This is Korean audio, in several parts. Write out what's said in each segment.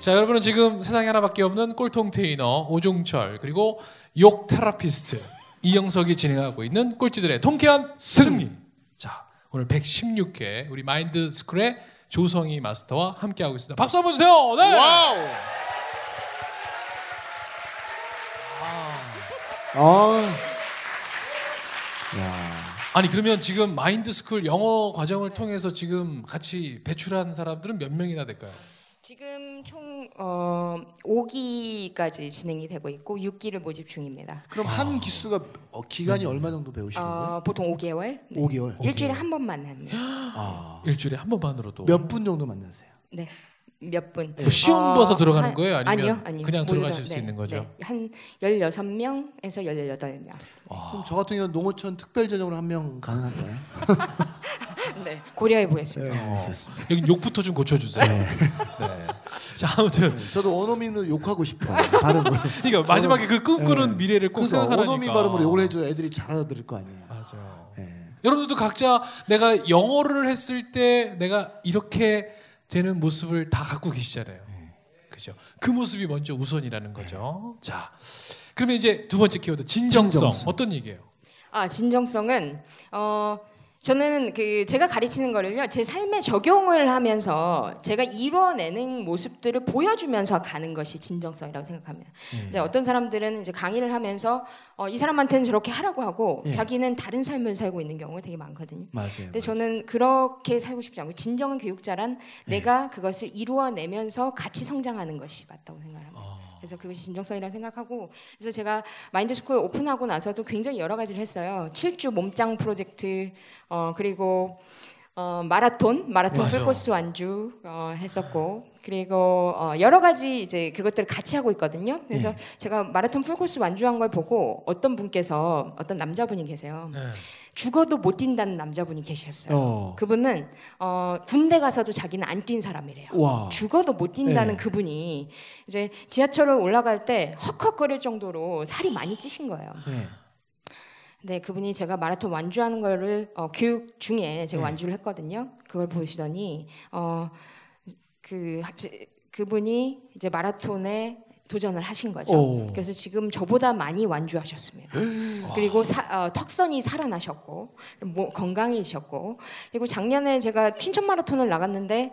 자, 여러분은 지금 세상에 하나밖에 없는 꼴통 테이너 오종철 그리고 욕 therapist 이영석이 진행하고 있는 꼴찌들의 통쾌한 승리. 자, 오늘 116회 우리 마인드 스쿨의 조성희 마스터와 함께하고 있습니다. 박수 한번 주세요. 네. Wow. 아. 야. 아니 그러면 지금 마인드 스쿨 영어 과정을 통해서 지금 같이 배출한 사람들은 몇 명이나 될까요? 지금 총 어, 5기까지 진행이 되고 있고 6기를 모집 중입니다. 그럼 한 기수가 어, 기간이 얼마 정도 배우시는 거예요? 어, 보통 5개월. 네. 5개월. 일주일에 한 번만 합니다. 아. 일주일에 한 번만으로도 몇 분 정도 만나세요? 네. 몇 분. 뭐 시험 봐서 들어가는 한- 거예요? 아니면 아니요, 아니요. 그냥 모두 들어가실 다- 수 네, 있는 거죠? 네. 한 16명에서 18명. 그럼 저 같은 경우는 농어촌 특별 전형으로 한 명 가능할까요? 네. 고려해 보겠습니다. 네, 좋습니다. 여기 욕부터 좀 고쳐주세요. 네. 자 아무튼 저도 원어민으로 욕하고 싶어요. 발음을. 그러니까 마지막에 그 꿈꾸는 네. 미래를 꼭 그러니까 생각하니까. 원어민 발음으로 욕을 해줘야 애들이 잘 알아들을 거 아니에요. 맞아요. 네. 여러분들도 각자 내가 영어를 했을 때 내가 이렇게 되는 모습을 다 갖고 계시잖아요. 그죠? 그 모습이 먼저 우선이라는 거죠. 자, 그러면 이제 두 번째 키워드 진정성. 진정성. 어떤 얘기예요? 아 진정성은 어 저는 그 제가 가르치는 거를요 제 삶에 적용을 하면서 제가 이뤄내는 모습들을 보여주면서 가는 것이 진정성이라고 생각합니다. 이제 어떤 사람들은 이제 강의를 하면서 어, 이 사람한테는 저렇게 하라고 하고 예. 자기는 다른 삶을 살고 있는 경우가 되게 많거든요. 맞아요. 근데 저는 그렇게 살고 싶지 않고 진정한 교육자란 네. 내가 그것을 이루어내면서 같이 성장하는 것이 맞다고 생각합니다. 아. 그래서 그것이 진정성이라고 생각하고 그래서 제가 마인드 스쿨 오픈하고 나서도 굉장히 여러 가지를 했어요. 7주 몸짱 프로젝트 어, 그리고 어, 마라톤 마라톤 맞아. 풀코스 완주 어, 했었고 그리고 어, 여러 가지 이제 그것들을 같이 하고 있거든요. 그래서 네. 제가 마라톤 풀코스 완주한 걸 보고 어떤 분께서 어떤 남자분이 계세요. 네. 죽어도 못 뛴다는 남자분이 계셨어요. 어. 그분은 어, 군대 가서도 자기는 안 뛴 사람이래요. 와. 죽어도 못 뛴다는 네. 그분이 이제 지하철을 올라갈 때 헉헉거릴 정도로 살이 많이 찌신 거예요. 네. 네, 그분이 제가 마라톤 완주하는 거를 어, 교육 중에 제가 네. 완주를 했거든요. 그걸 보시더니 어, 그 제- 그분이 이제 마라톤에 도전을 하신 거죠. 오. 그래서 지금 저보다 많이 완주하셨습니다. 그리고 사- 어, 턱선이 살아나셨고 뭐, 건강해지셨고 그리고 작년에 제가 춘천 마라톤을 나갔는데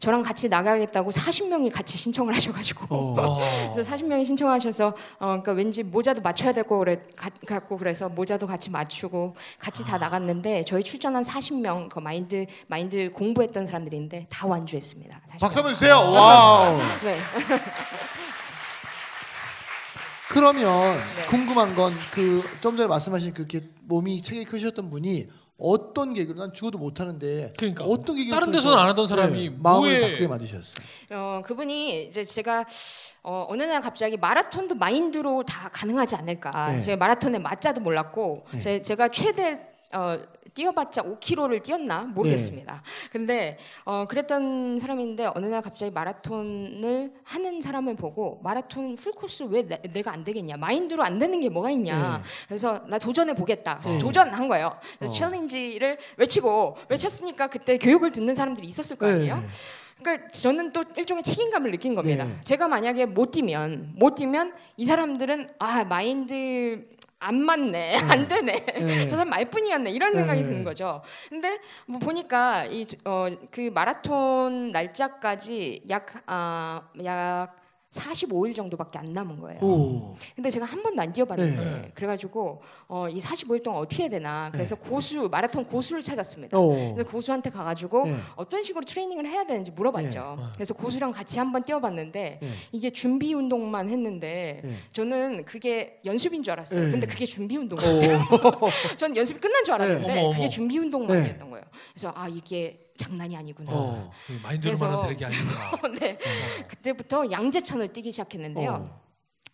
저랑 같이 나가겠다고 40명이 같이 신청을 하셔가지고 어. 어. 그래서 40명이 신청하셔서 어 그러니까 왠지 모자도 맞춰야 될 거 그래 가- 갖고 그래서 모자도 같이 맞추고 같이 다 나갔는데 저희 출전한 40명 그 마인드 마인드 공부했던 사람들인데 다 완주했습니다. 40명. 박수 한번 주세요. 와우. 네. 그러면 네. 궁금한 건 그 좀 전에 말씀하신 그렇게 몸이 체격이 크셨던 분이 어떤 계기로 난 죽어도 못 하는데 그러니까 어떤 계기로 다른 데서는 안 하던 사람이 네, 마음을 뭐에- 바꾸게 만드셨어요. 어 그분이 이제 제가 어, 어느 날 갑자기 마라톤도 마인드로 다 가능하지 않을까. 네. 제가 마라톤의 마 자도 몰랐고 네. 제, 제가 최대 어, 뛰어봤자 5km를 뛰었나 모르겠습니다. 근데 어, 그랬던 사람인데 어느 날 갑자기 마라톤을 하는 사람을 보고 마라톤 풀코스 왜 내, 가안 되겠냐? 마인드로 안 되는 게 뭐가 있냐? 네. 그래서 나 도전해 보겠다. 네. 도전한 거예요. 그래서 어. challenge를 외치고 외쳤으니까 그때 교육을 듣는 사람들이 있었을 거 아니에요? 네. 그러니까 저는 또 일종의 책임감을 느낀 겁니다. 네. 제가 만약에 못 뛰면 못 뛰면 이 사람들은 아 마인드 안 맞네 안 되네 네. 저 사람 말뿐이었네 이런 생각이 네. 드는 거죠. 근데 뭐 보니까 이어그 마라톤 날짜까지 약아약 45일 정도밖에 안 남은 거예요. 오. 근데 제가 한 번도 안 뛰어봤는데 네. 그래가지고 어, 이 45일 동안 어떻게 해야 되나 그래서 고수 마라톤 고수를 찾았습니다. 오. 그래서 고수한테 가가지고 네. 어떤 식으로 트레이닝을 해야 되는지 물어봤죠. 네. 그래서 고수랑 같이 한 번 뛰어봤는데 네. 이게 준비 운동만 했는데 네. 저는 그게 연습인 줄 알았어요. 네. 근데 그게 준비 오. 운동이었대요. 전 연습이 끝난 줄 알았는데 네. 어머, 어머. 그게 준비 운동만 네. 했던 거예요. 그래서 아 이게 장난이 아니구나. 어. 그 마인드로만은 되는 게 아니구나. 네. 그때부터 양재천을 뛰기 시작했는데요. 어.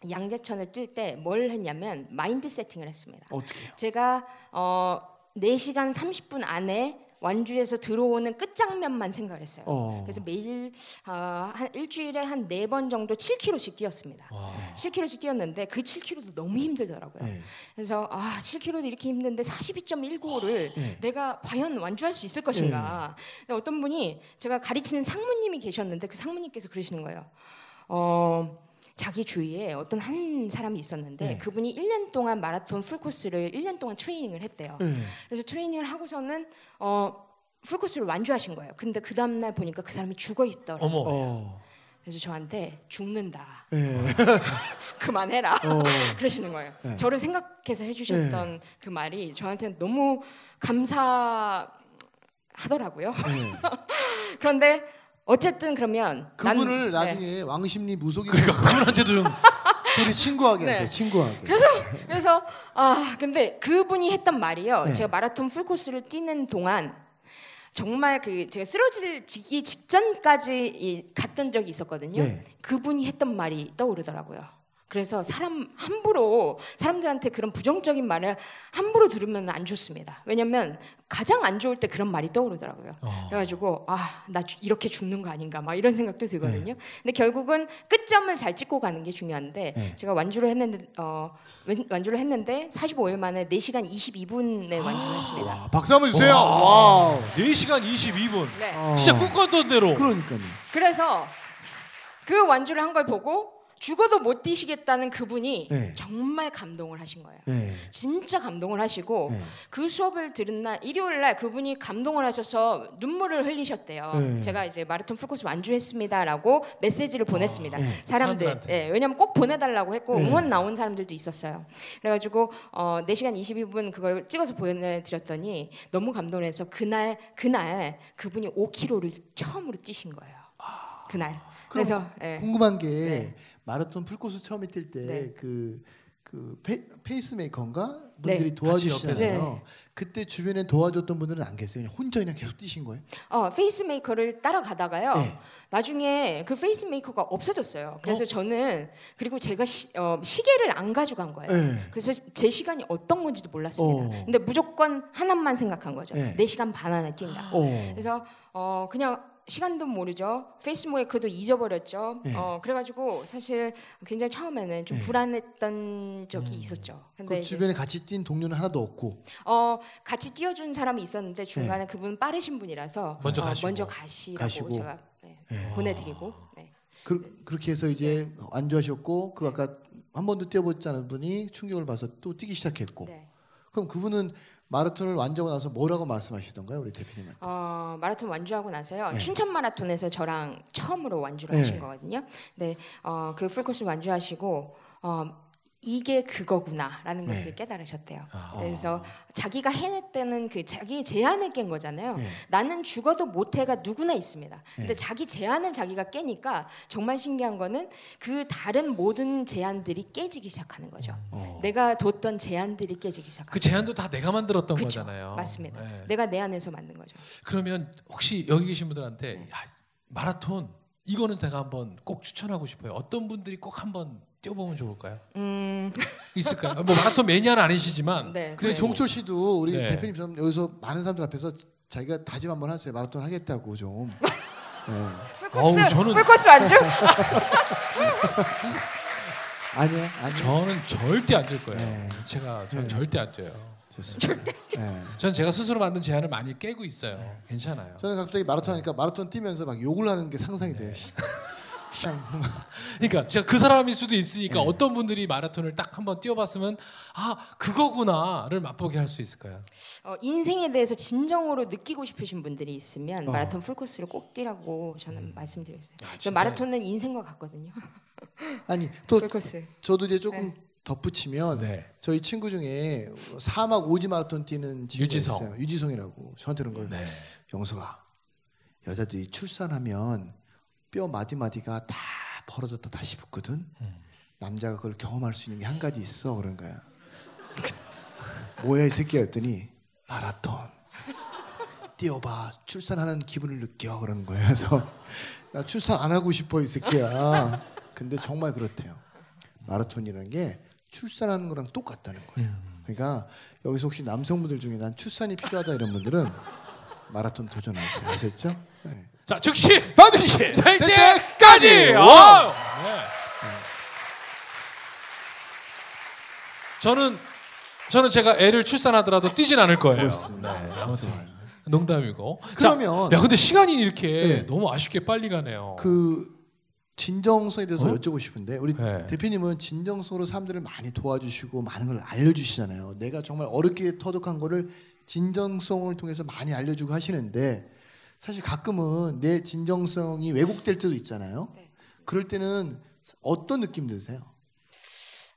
양재천을 뛸 때 뭘 했냐면 마인드 세팅을 했습니다. 어떻게요? 제가 어 4시간 30분 안에 완주에서 들어오는 끝장면만 생각을 했어요. 어. 그래서 매일 어, 한 일주일에 한 네 번 정도 7km씩 뛰었습니다. 와. 7km씩 뛰었는데 그 7km도 너무 힘들더라고요. 네. 그래서 아 7km도 이렇게 힘든데 42.195를 네. 내가 과연 완주할 수 있을 것인가. 근데 어떤 분이 제가 가르치는 상무님이 계셨는데 그 상무님께서 그러시는 거예요. 어, 자기 주위에 어떤 한 사람이 있었는데 네. 그분이 1년 동안 마라톤 풀코스를 1년 동안 트레이닝을 했대요. 네. 그래서 트레이닝을 하고서는 어, 풀코스를 완주하신 거예요. 근데 그 다음 날 보니까 그 사람이 죽어 있더라고요. 어머. 어. 그래서 저한테 죽는다. 네. 그만해라. 어. 그러시는 거예요. 네. 저를 생각해서 해주셨던 그 말이 저한테 너무 감사하더라고요. 네. 그런데 어쨌든 그러면 난- 그분을 네. 나중에 왕십리 무속인 그러니까 그분한테도 좀 둘이 친구하게 네. 하세요. 친구하게. 그래서 아 근데 그분이 했던 말이요. 네. 제가 마라톤 풀코스를 뛰는 동안 정말 그 제가 쓰러지기 직전까지 이 갔던 적이 있었거든요. 네. 그분이 했던 말이 떠오르더라고요. 그래서 사람 함부로 사람들한테 그런 부정적인 말을 함부로 들으면 안 좋습니다. 왜냐면 가장 안 좋을 때 그런 말이 떠오르더라고요. 어. 그래가지고 아 나 이렇게 죽는 거 아닌가 막 이런 생각도 네. 들거든요. 근데 결국은 끝점을 잘 찍고 가는 게 중요한데 네. 제가 완주를 했는데 어 완- 완주를 했는데 45일 만에 4시간 22분에 완주를 했습니다. 와, 박수 한번 주세요. 와우. 4시간 22분. 네. 어. 진짜 꿈꿨던 대로. 그러니까요. 그래서 그 완주를 한 걸 보고 죽어도 못 뛰시겠다는 그분이 네. 정말 감동을 하신 거예요. 네. 진짜 감동을 하시고 네. 그 수업을 들은 날 일요일 날 그분이 감동을 하셔서 눈물을 흘리셨대요. 네. 제가 이제 마라톤 풀코스 완주했습니다라고 메시지를 보냈습니다. 네. 사람들. 예, 왜냐면 꼭 보내달라고 했고 네. 응원 나온 사람들도 있었어요. 그래가지고 어, 4시간 22분 그걸 찍어서 보내드렸더니 너무 감동해서 그날 그날 그분이 5km를 처음으로 뛰신 거예요. 그날. 그럼 그래서 예. 궁금한 게 네. 마라톤 풀코스 처음에 뛸때 네. 그그 페이스메이커인가 분들이 네. 도와주시잖아요. 네. 그때 주변에 도와줬던 분들은 안 계세요. 그냥 혼자 그냥 계속 뛰신 거예요. 어, 페이스메이커를 따라가다가요. 네. 나중에 그 페이스메이커가 없어졌어요. 그래서 저는 그리고 제가 시, 어, 시계를 안 가져간 거예요. 네. 그래서 제 시간이 어떤 건지도 몰랐습니다. 어. 근데 무조건 하나만 생각한 거죠. 네. 네. 4시간 반 안에 뛴다. 어. 그래서 어, 그냥 시간도 모르죠. 페이스메이커도 잊어버렸죠. 네. 어, 그래가지고 사실 굉장히 처음에는 좀 네. 불안했던 적이 있었죠. 근데 그 주변에 같이 뛴 동료는 하나도 없고. 어, 같이 뛰어준 사람이 있었는데 중간에 그분 빠르신 분이라서 먼저 어, 가시고. 먼저 가시라고 가시고. 제가 네, 네. 보내드리고 네. 그, 그렇게 해서 이제 완주하셨고 그 아까 한 번도 뛰어보지 않은 분이 충격을 봐서 또 뛰기 시작했고. 네. 그럼 그분은 마라톤을 완주하고 나서 뭐라고 말씀하시던가요, 우리 대표님한테? 어, 마라톤 완주하고 나서요. 네. 춘천 마라톤에서 저랑 처음으로 완주를 네. 하신 거거든요. 네, 어, 그 풀코스 완주하시고 어, 이게 그거구나라는 네. 것을 깨달으셨대요. 아. 그래서 자기가 해냈다는 그 자기의 제한을 깬 거잖아요. 네. 나는 죽어도 못해가 누구나 있습니다. 근데 네. 자기 제한을 자기가 깨니까 정말 신기한 거는 그 다른 모든 제한들이 깨지기 시작하는 거죠. 어. 내가 뒀던 제한들이 깨지기 시작하는 그 제안도 다 내가 만들었던 그쵸. 거잖아요. 맞습니다. 네. 내가 내 안에서 만든 거죠. 그러면 혹시 여기 계신 네. 분들한테 야, 마라톤 이거는 제가 한번 꼭 추천하고 싶어요. 어떤 분들이 꼭 한번 뛰어보면 좋을까요? 음, 있을까요? 뭐 마라톤 매니아는 아니시지만 네. 그래 네. 종철 씨도 우리 네. 대표님처럼 여기서 많은 사람들 앞에서 자기가 다짐 한번 하세요. 마라톤 하겠다고 좀. 네. 풀코스, 어우, 저는- 풀코스 완주? 아니요, 아니요. 저는 절대 안줄 거예요. 네. 제가 저는 네. 절대 안 줘요. 좋습니다. 네. 저는 제가 스스로 만든 제안을 많이 깨고 있어요. 괜찮아요. 저는 갑자기 마라톤 하니까 마라톤 뛰면서 막 욕을 하는 게 상상이 돼요. 샹. 그러니까 제가 그 사람일 수도 있으니까 네. 어떤 분들이 마라톤을 딱 한번 뛰어봤으면 아 그거구나를 맛보게 할 수 있을까요? 어, 인생에 대해서 진정으로 느끼고 싶으신 분들이 있으면 어. 마라톤 풀코스를 꼭 뛰라고 저는 말씀드렸어요. 저 아? 마라톤은 인생과 같거든요. 아니 또 풀코스. 저도 이제 조금 덧붙이면 네. 저희 친구 중에 사막 오지 마라톤 뛰는 유지성. 있어요. 유지성이라고 저한테 그런 거예요. 네. 영석아, 여자들이 출산하면 뼈 마디 마디가 다 벌어졌다 다시 붙거든. 음. 남자가 그걸 경험할 수 있는 게 한 가지 있어 그런 거야. 뭐야 이 새끼였더니 마라톤. 뛰어봐 출산하는 기분을 느껴 그러는 거예요. 그래서 나 출산 안 하고 싶어 이 새끼야. 근데 정말 그렇대요. 마라톤이라는 게 출산하는 거랑 똑같다는 거예요. 그러니까 여기서 혹시 남성분들 중에 난 출산이 필요하다 이런 분들은 마라톤 도전하세요. 아셨죠? 네. 자 즉시 반드시 될 때까지. 아! 네. 저는 저는 제가 애를 출산하더라도 뛰진 않을 거예요. 그렇습니다. 네, 아무튼 좋아요. 농담이고. 그러면- 자, 야 근데 시간이 이렇게 네. 너무 아쉽게 빨리 가네요. 그 진정성에 대해서 어? 여쭤보고 싶은데 우리 네. 대표님은 진정성으로 사람들을 많이 도와주시고 많은 걸 알려주시잖아요. 내가 정말 어렵게 터득한 거를 진정성을 통해서 많이 알려주고 하시는데 사실 가끔은 내 진정성이 왜곡될 때도 있잖아요. 네. 그럴 때는 어떤 느낌 드세요?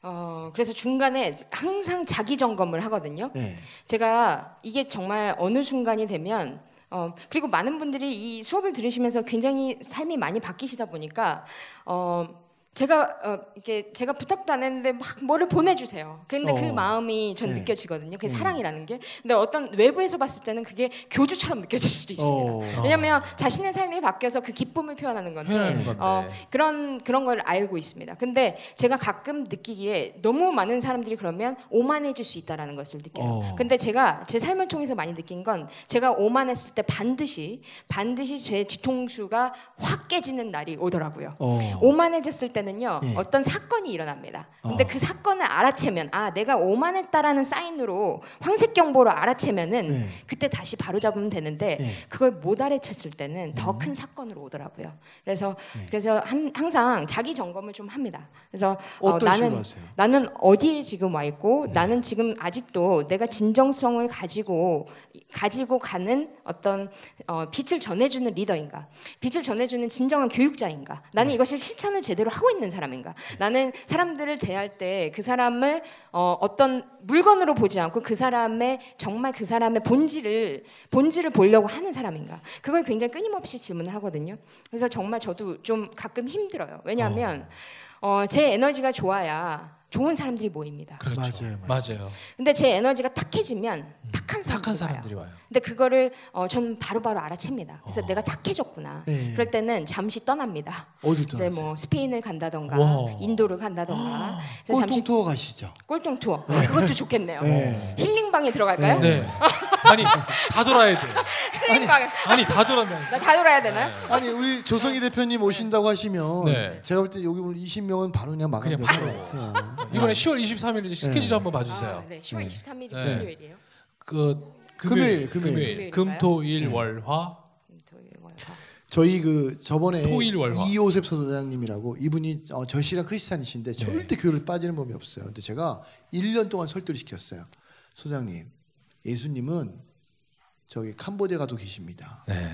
어, 그래서 중간에 항상 자기 점검을 하거든요. 네. 제가 이게 정말 어느 순간이 되면 어, 그리고 많은 분들이 이 수업을 들으시면서 굉장히 삶이 많이 바뀌시다 보니까 어, 제가 어, 이렇게 제가 부탁도 안 했는데 막 뭐를 보내주세요. 근데 그 어. 마음이 전 네. 느껴지거든요. 그게 사랑이라는 게. 근데 어떤 외부에서 봤을 때는 그게 교주처럼 느껴질 수도 있습니다. 어. 왜냐하면 자신의 삶이 바뀌어서 그 기쁨을 표현하는 건데 표현하는 건데. 어, 그런 그런 걸 알고 있습니다. 근데 제가 가끔 느끼기에 너무 많은 사람들이 그러면 오만해질 수 있다라는 것을 느껴요. 어. 근데 제가 제 삶을 통해서 많이 느낀 건 제가 오만했을 때 반드시 반드시 제 뒤통수가 확 깨지는 날이 오더라고요. 어. 오만해졌을 때 는요 예. 어떤 사건이 일어납니다. 근데 어. 그 사건을 알아채면 아 내가 오만했다라는 사인으로 황색 경보로 알아채면은 네. 그때 다시 바로 잡으면 되는데 네. 그걸 못 알아챘을 때는 음. 더큰 사건으로 오더라고요. 그래서 네. 그래서 한, 항상 자기 점검을 좀 합니다. 그래서 어, 나는. 나는 어디에 지금 와 있고 나는 지금 아직도 내가 진정성을 가지고 가지고 가는 어떤 어, 빛을 전해주는 리더인가? 빛을 전해주는 진정한 교육자인가? 나는 네. 이것을 실천을 제대로 하고 있는 사람인가? 나는 사람들을 대할 때 그 사람을 어, 어떤 물건으로 보지 않고 그 사람의 정말 그 사람의 본질을 본질을 보려고 하는 사람인가? 그걸 굉장히 끊임없이 질문을 하거든요. 그래서 정말 저도 좀 가끔 힘들어요. 왜냐하면 어, 제 에너지가 좋아야 좋은 사람들이 모입니다. 그렇죠. 맞아요, 맞아요. 근데 제 에너지가 탁해지면 탁한 사람들이 와요. 사람들이 와요. 근데 그거를 어, 저는 바로바로 알아챕니다. 그래서 내가 탁해졌구나. 네. 그럴 때는 잠시 떠납니다. 어디 이제 떠나세요? 뭐 스페인을 간다던가 와. 인도를 간다던가 그래서 잠시 꼴통 투어 가시죠. 꼴통 투어 아, 그것도 좋겠네요. 네. 힐링방에 들어갈까요? 네. 아니 다 돌아야 돼. 힐링방 아니 다 돌아면. 나 다 돌아야 되나요? 아니 우리 조성희 대표님 오신다고 하시면 네. 제가 볼 때 여기 오늘 20명은 바로 그냥 같아요. 이번에 10월 23일 스케줄 네. 한번 봐주세요. 아, 네. 10월 23일이 네. 수요일이에요. 그 금요일, 금요일, 금요일. 금요일, 금토일, 월화. 토요일, 월화. 저희 그 저번에 토일 월 화. 이호셉 소장님이라고 이분이 어, 절실한 크리스찬이신데 네. 절대 교회를 빠지는 법이 없어요. 근데 제가 1년 동안 설득을 시켰어요. 소장님, 예수님은 저기 캄보디아 가도 계십니다. 네.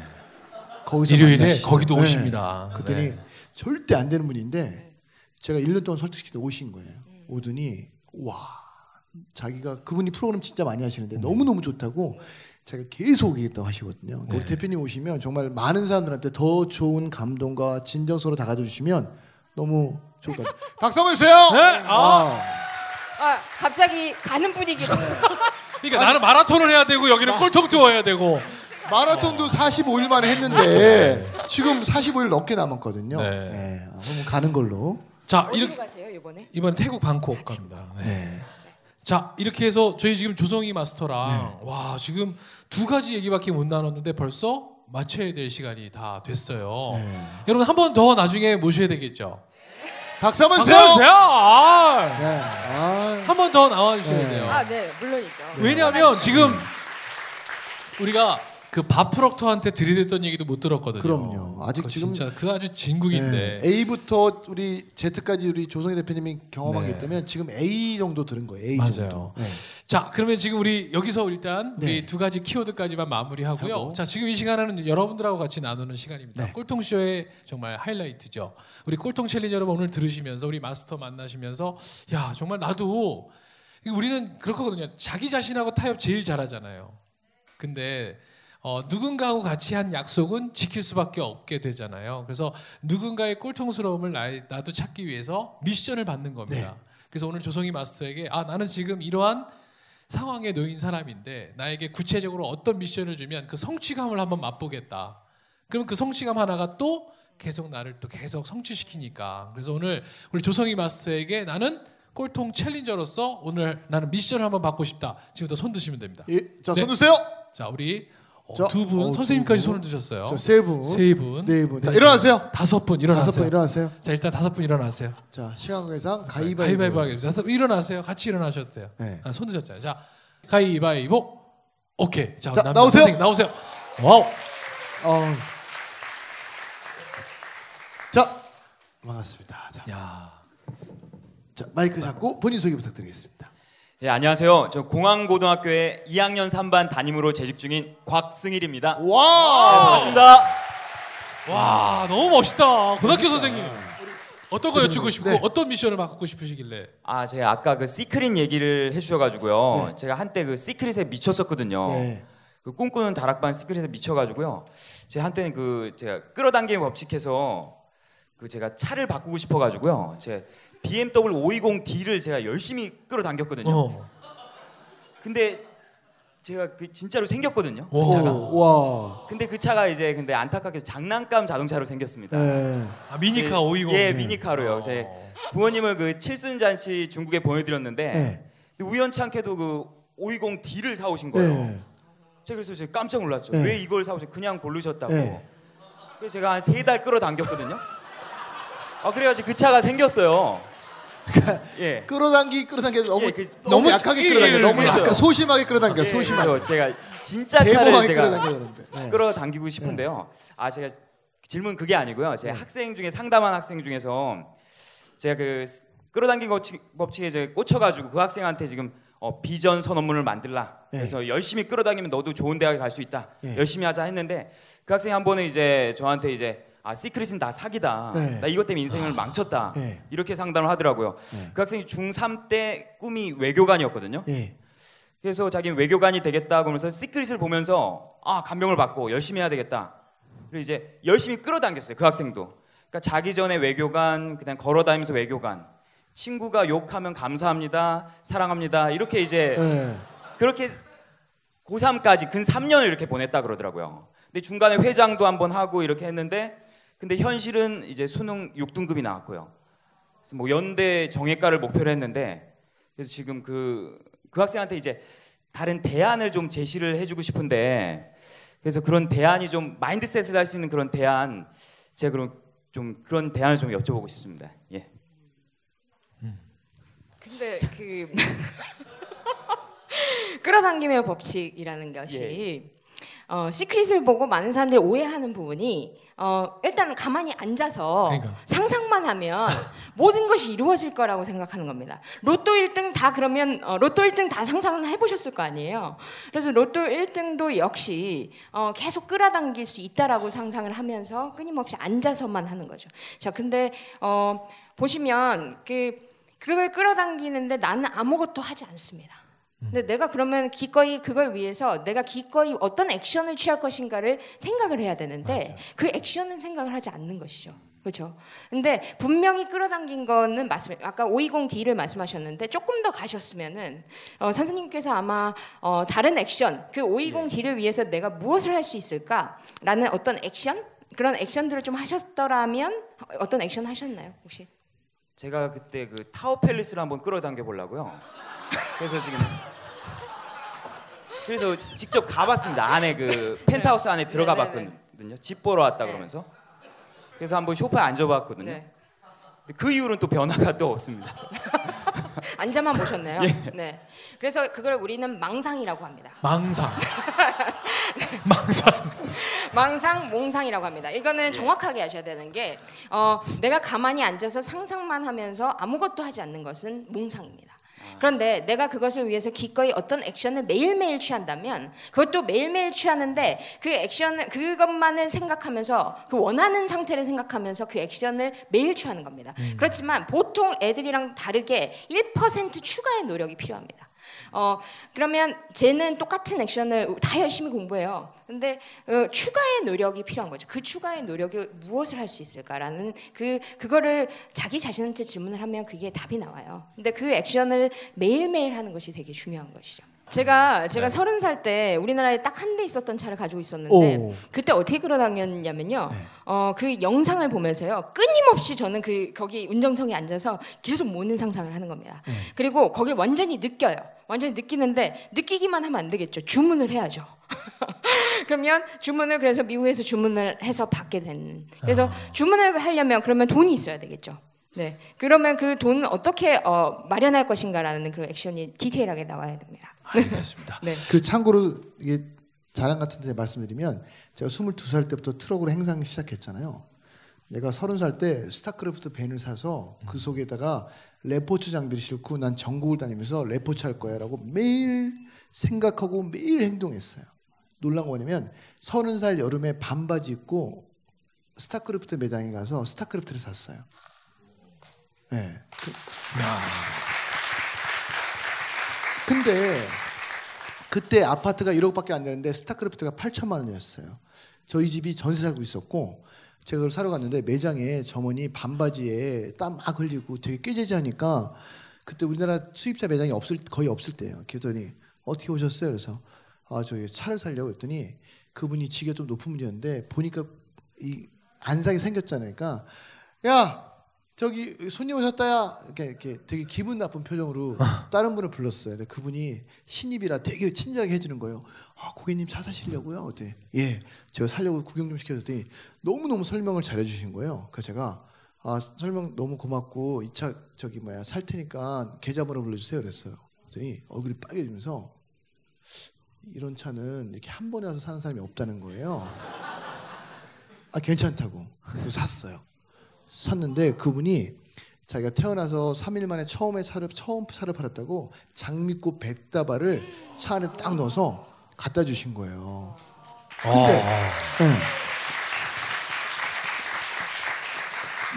거기서 일요일에 만나시죠. 거기도 네. 오십니다. 그랬더니 네. 절대 안 되는 분인데 제가 1년 동안 설득시키다 오신 거예요. 음. 오더니 와 자기가 그분이 프로그램 진짜 많이 하시는데 음. 너무 너무 좋다고 제가 계속 오겠다고 하시거든요. 네. 우리 대표님 오시면 정말 많은 사람들한테 더 좋은 감동과 진정서로 다가져 주시면 너무 좋을 것 같아요. 박수 한번 주세요. 네? 아. 아 갑자기 가는 분위기로 그러니까 나는 마라톤을 해야 되고 여기는 꼴통 투어 해야 되고. 마라톤도 45일 만에 했는데 지금 45일 넘게 남았거든요. 네. 네. 그럼 가는 걸로. 자 이렇게 가세요 이번에? 이번에 태국 방콕 갑니다. 네. 네. 자 이렇게 해서 저희 지금 조성희 마스터랑 와 지금 두 가지 얘기밖에 못 나눴는데 벌써 마쳐야 될 시간이 다 됐어요. 네. 여러분 한 번 더 나중에 모셔야 되겠죠. 박수 한번 주세요. 주세요. 아, 네. 아. 한번 더 나와 주셔야 네. 돼요. 아 네 물론이죠. 왜냐하면 지금 우리가 그 바프럭터한테 들이댔던 얘기도 못 들었거든요. 그럼요. 아직 지금- 진짜 그 아주 진국인데. 네. A부터 우리 Z까지 우리 조성희 대표님이 경험하기 네. 때문에 지금 A 정도 들은 거예요. A 맞아요. 정도. 네. 자, 그러면 지금 우리 여기서 일단 우리 네. 두 가지 키워드까지만 마무리하고요. 하고. 자, 지금 이 시간은 여러분들하고 같이 나누는 시간입니다. 네. 꼴통 쇼의 정말 하이라이트죠. 우리 꼴통 챌린저 여러분 오늘 들으시면서 우리 마스터 만나시면서 야, 정말 나도 우리는 그렇거든요. 자기 자신하고 타협 제일 잘하잖아요. 근데 어, 누군가하고 같이 한 약속은 지킬 수밖에 없게 되잖아요. 그래서 누군가의 꼴통스러움을 나, 나도 찾기 위해서 미션을 받는 겁니다. 그래서 오늘 조성희 마스터에게 아 나는 지금 이러한 상황에 놓인 사람인데 나에게 구체적으로 어떤 미션을 주면 그 성취감을 한번 맛보겠다. 그럼 그 성취감 하나가 또 계속 나를 또 계속 성취시키니까. 그래서 오늘 우리 조성희 마스터에게 나는 꼴통 챌린저로서 오늘 나는 미션을 한번 받고 싶다. 지금부터 손 드시면 됩니다. 예, 자, 네. 손 드세요. 자, 우리 어, 자, 두 분, 어, 선생님까지 두 분. 손을 드셨어요. 저 세 분. 세 분. 네 분. 자, 자, 일어나세요. 다섯 분 다섯 일어나세요. 분 일어나세요. 자, 일단 다섯 분 일어나세요. 자, 시간 관계상 가위바위보. 가위바위보 하겠습니다. 다섯 분 일어나세요. 같이 일어나셔도 돼요. 네. 아, 손 드셨잖아요. 자, 가위바위보. 오케이. 자, 자, 남- 나오세요. 선생님 나오세요. 와우. 어. 자, 반갑습니다. 자, 야. 자, 마이크 잡고 본인 소개 부탁드리겠습니다. 예, 안녕하세요. 저 공항고등학교에 2학년 3반 담임으로 재직 중인 곽승일입니다. 네, 와! 반갑습니다. 와, 너무 멋있다. 고등학교 선생님. 어떤 거 여쭙고 싶고 네. 어떤 미션을 받고 싶으시길래? 아, 제가 아까 그 시크릿 얘기를 해주셔가지고요. 네. 제가 한때 그 시크릿에 미쳤었거든요. 네. 그 꿈꾸는 다락방 시크릿에 미쳐가지고요. 제가 한때는 그 제가 끌어당김 법칙해서 그 제가 차를 바꾸고 싶어가지고요. 제 BMW 520D를 제가 열심히 끌어당겼거든요. 어. 근데 제가 그 진짜로 생겼거든요. 그 오. 차가. 오, 와. 근데 그 차가 이제 근데 안타깝게 장난감 자동차로 생겼습니다. 네. 아, 미니카 예, 520. 예, 미니카로요. 제 부모님을 그 칠순잔치 중국에 보내드렸는데 네. 않게도 그 520D를 사오신 거예요. 네. 제가 그래서 제가 깜짝 놀랐죠. 네. 왜 이걸 사오셨? 그냥 고르셨다고. 네. 그래서 제가 한 세 달 끌어당겼거든요. 아 그래가지고 그 차가 생겼어요. 예. 끌어당기 끌어당기 너무 예, 그- 너무 너무 약하게 예, 끌어당겨. 예, 너무 그래서- 약간 소심하게 끌어당겨. 예, 소심하게. 제가 진짜 차를 제가 되는데. 네. 끌어당기고 싶은데요. 아 제가 질문 그게 아니고요. 제 학생 중에 상담한 학생 중에서 제가 그 끌어당긴 법칙, 법칙에 이제 꽂혀가지고 그 학생한테 지금 어, 비전 선언문을 만들라. 네. 그래서 열심히 끌어당기면 너도 좋은 대학에 갈 수 있다. 네. 열심히 하자 했는데 그 학생이 한 번은 이제 저한테 이제 아 시크릿은 다 사기다. 네. 나 이것 때문에 인생을 망쳤다. 네. 이렇게 상담을 하더라고요. 네. 그 학생이 중3 때 꿈이 외교관이었거든요. 예. 그래서 자기는 외교관이 되겠다 그러면서 시크릿을 보면서 아 감명을 받고 열심히 해야 되겠다. 그리고 이제 열심히 끌어당겼어요 그 학생도. 그러니까 자기 전에 외교관 그냥 걸어다니면서 외교관. 친구가 욕하면 감사합니다, 사랑합니다 이렇게 이제 네. 그렇게 고3까지 근 3년을 이렇게 보냈다 그러더라고요. 근데 중간에 회장도 한번 하고 이렇게 했는데 근데 현실은 이제 수능 6등급이 나왔고요. 그래서 뭐 연대 정예과를 목표로 했는데 그래서 지금 그, 그 학생한테 이제 다른 대안을 좀 제시를 해주고 싶은데 그래서 그런 대안이 좀 mindset을 할 수 있는 그런 대안 제가 그럼 좀 그런 대안을 좀 여쭤보고 싶습니다. 예. 근데 그 끌어당김의 법칙이라는 것이 어, 시크릿을 보고 많은 사람들이 오해하는 부분이 어, 일단 가만히 앉아서 그러니까. 상상만 하면 모든 것이 이루어질 거라고 생각하는 겁니다. 로또 1등 다 그러면 어, 로또 1등 다 상상은 해보셨을 거 아니에요. 그래서 로또 1등도 역시 어, 계속 끌어당길 수 있다라고 상상을 하면서 끊임없이 앉아서만 하는 거죠. 자, 근데 어, 보시면 그 그걸 끌어당기는데 나는 아무것도 하지 않습니다. 근데 내가 그러면 기꺼이 그걸 위해서 내가 기꺼이 어떤 액션을 취할 것인가를 생각을 해야 되는데 그 액션은 생각을 하지 않는 것이죠. 그렇죠. 근데 분명히 끌어당긴 거는 맞습니다. 아까 520D를 말씀하셨는데 조금 더 가셨으면은 어, 선생님께서 아마 어, 다른 액션 그 520D를 위해서 내가 무엇을 할 수 있을까라는 어떤 액션 그런 액션들을 좀 하셨더라면 어떤 액션 하셨나요 혹시? 제가 그때 그 타워 팰리스를 한번 끌어당겨 보려고요. 그래서 지금 그래서 직접 가봤습니다. 안에 그 펜트하우스 안에 들어가. 봤거든요. 집 보러 왔다 네. 그러면서 그래서 한번 소파에 앉아봤거든요. 네. 근데 그 이후로는 또 변화가 또 없습니다. 앉아만 보셨나요? 예. 네. 그래서 그걸 우리는 망상이라고 합니다. 망상. 망상. 망상, 몽상이라고 합니다. 이거는 정확하게 하셔야 되는 게 어, 내가 가만히 앉아서 상상만 하면서 아무것도 하지 않는 것은 몽상입니다. 그런데 내가 그것을 위해서 기꺼이 어떤 액션을 매일매일 취한다면 그것도 매일매일 취하는데 그 액션을 그것만을 생각하면서 그 원하는 상태를 생각하면서 그 액션을 매일 취하는 겁니다. 그렇지만 보통 애들이랑 다르게 1% 추가의 노력이 필요합니다. 어 그러면 쟤는 똑같은 액션을 다 열심히 공부해요. 근데 어, 추가의 노력이 필요한 거죠. 그 추가의 노력이 무엇을 할 수 있을까라는 그 그거를 자기 자신한테 질문을 하면 그게 답이 나와요. 근데 그 액션을 매일매일 하는 것이 되게 중요한 것이죠. 제가 제가 서른 살 때 우리나라에 딱 한 대 있었던 차를 가지고 있었는데 오. 그때 어떻게 끌어당겼냐면요. 어, 그 영상을 보면서요. 끊임없이 저는 그 거기 운전석에 앉아서 계속 모는 상상을 하는 겁니다. 그리고 거기 완전히 느껴요. 완전히 느끼는데 느끼기만 하면 안 되겠죠. 주문을 해야죠. 그러면 주문을 그래서 미국에서 주문을 해서 받게 되는. 그래서 주문을 하려면 그러면 돈이 있어야 되겠죠. 네. 그러면 그 돈을 어떻게 어, 마련할 것인가라는 그런 액션이 디테일하게 나와야 됩니다. 알겠습니다. 네. 그 참고로 이게 자랑 같은 데 말씀드리면 제가 22살 때부터 트럭으로 행상 시작했잖아요. 내가 서른 살때 스타크래프트 밴을 사서 그 속에다가 레포츠 장비를 싣고 난 전국을 다니면서 레포츠 할 거야 라고 매일 생각하고 매일 행동했어요. 놀란 거 뭐냐면 서른 살 여름에 반바지 입고 스타크래프트 매장에 가서 스타크래프트를 샀어요. 네. 그- 근데 그때 아파트가 1억밖에 안 되는데 스타크래프트가 8천만 원이었어요. 저희 집이 전세 살고 있었고 제가 그걸 사러 갔는데 매장에 점원이 반바지에 땀 막 흘리고 되게 꾀재재하니까 그때 우리나라 수입자 매장이 없을 거의 없을 때예요. 그랬더니 어떻게 오셨어요? 그래서 아 저희 차를 살려고 했더니 그분이 지가 좀 높은 분이었는데 보니까 이 안상이 생겼잖아요. 그러니까 야 저기 손님 오셨다야 이렇게, 이렇게 되게 기분 나쁜 표정으로 다른 분을 불렀어요. 근데 그분이 신입이라 되게 친절하게 해주는 거예요. 아 고객님 차 사시려고요? 그랬더니 예 제가 살려고 구경 좀 시켜줬더니 너무 너무 설명을 잘해주신 거예요. 그래서 제가 아 설명 너무 고맙고 이 차 저기 뭐야 살 테니까 계좌번호 불러주세요. 그랬어요. 그랬더니 얼굴이 빨개지면서 이런 차는 이렇게 한 번에 와서 사는 사람이 없다는 거예요. 아 괜찮다고 그래서 샀어요. 샀는데 그분이 자기가 태어나서 3일 만에 처음에 차를 처음 차를 팔았다고 장미꽃 백다발을 차 안에 딱 넣어서 갖다 주신 거예요. 근데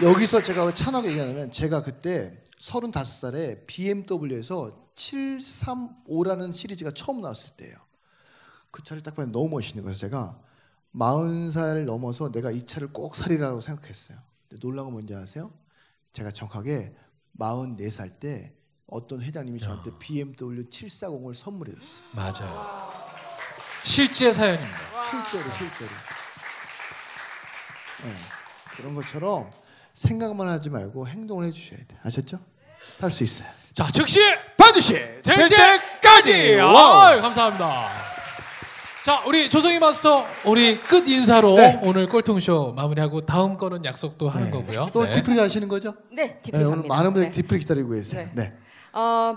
네. 여기서 제가 왜 찬하게 얘기하냐면 제가 그때 35살에 BMW에서 735라는 시리즈가 처음 나왔을 때예요. 그 차를 딱 보면 너무 멋있는 거예요. 제가 40살 넘어서 내가 이 차를 꼭 사리라고 생각했어요. 놀라운 건 뭔지 아세요? 제가 정확하게 44살 때 어떤 회장님이 저한테 BMW 740을 선물해 줬어요. 맞아요. 실제 사연입니다. 실제로 실제로. 네, 그런 것처럼 생각만 하지 말고 행동을 해주셔야 돼. 아셨죠? 할수 있어요. 자, 즉시 반드시 될 때까지. 아, 감사합니다. 자, 우리 조성희 마스터, 우리 끝 인사로 네. 오늘 꼴통쇼 마무리하고 다음 거는 약속도 하는 거고요. 또 네. 디프리 하시는 거죠? 네, 디플 네, 오늘 갑니다. 많은 분들이 네. 디프리 기다리고 계세요. 네. 네. 어,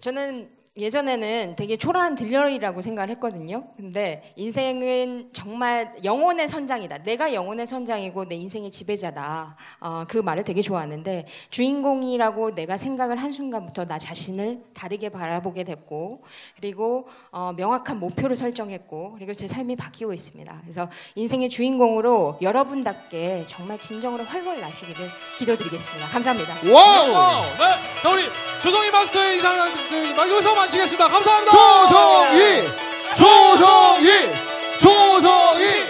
저는 예전에는 되게 초라한 들려이라고 생각을 했거든요. 근데 인생은 정말 영혼의 선장이다. 내가 영혼의 선장이고 내 인생의 지배자다. 어, 그 말을 되게 좋아하는데 주인공이라고 내가 생각을 한 순간부터 나 자신을 다르게 바라보게 됐고 그리고 어, 명확한 목표를 설정했고 그리고 제 삶이 바뀌고 있습니다. 그래서 인생의 주인공으로 여러분답게 정말 진정으로 활활 나시기를 기도드리겠습니다. 감사합니다. 와우! 네. 자, 우리 조성희 마스터의 인사를 그, 여기서 마치겠습니다. 감사합니다. 조성희! 조성희! 조성희!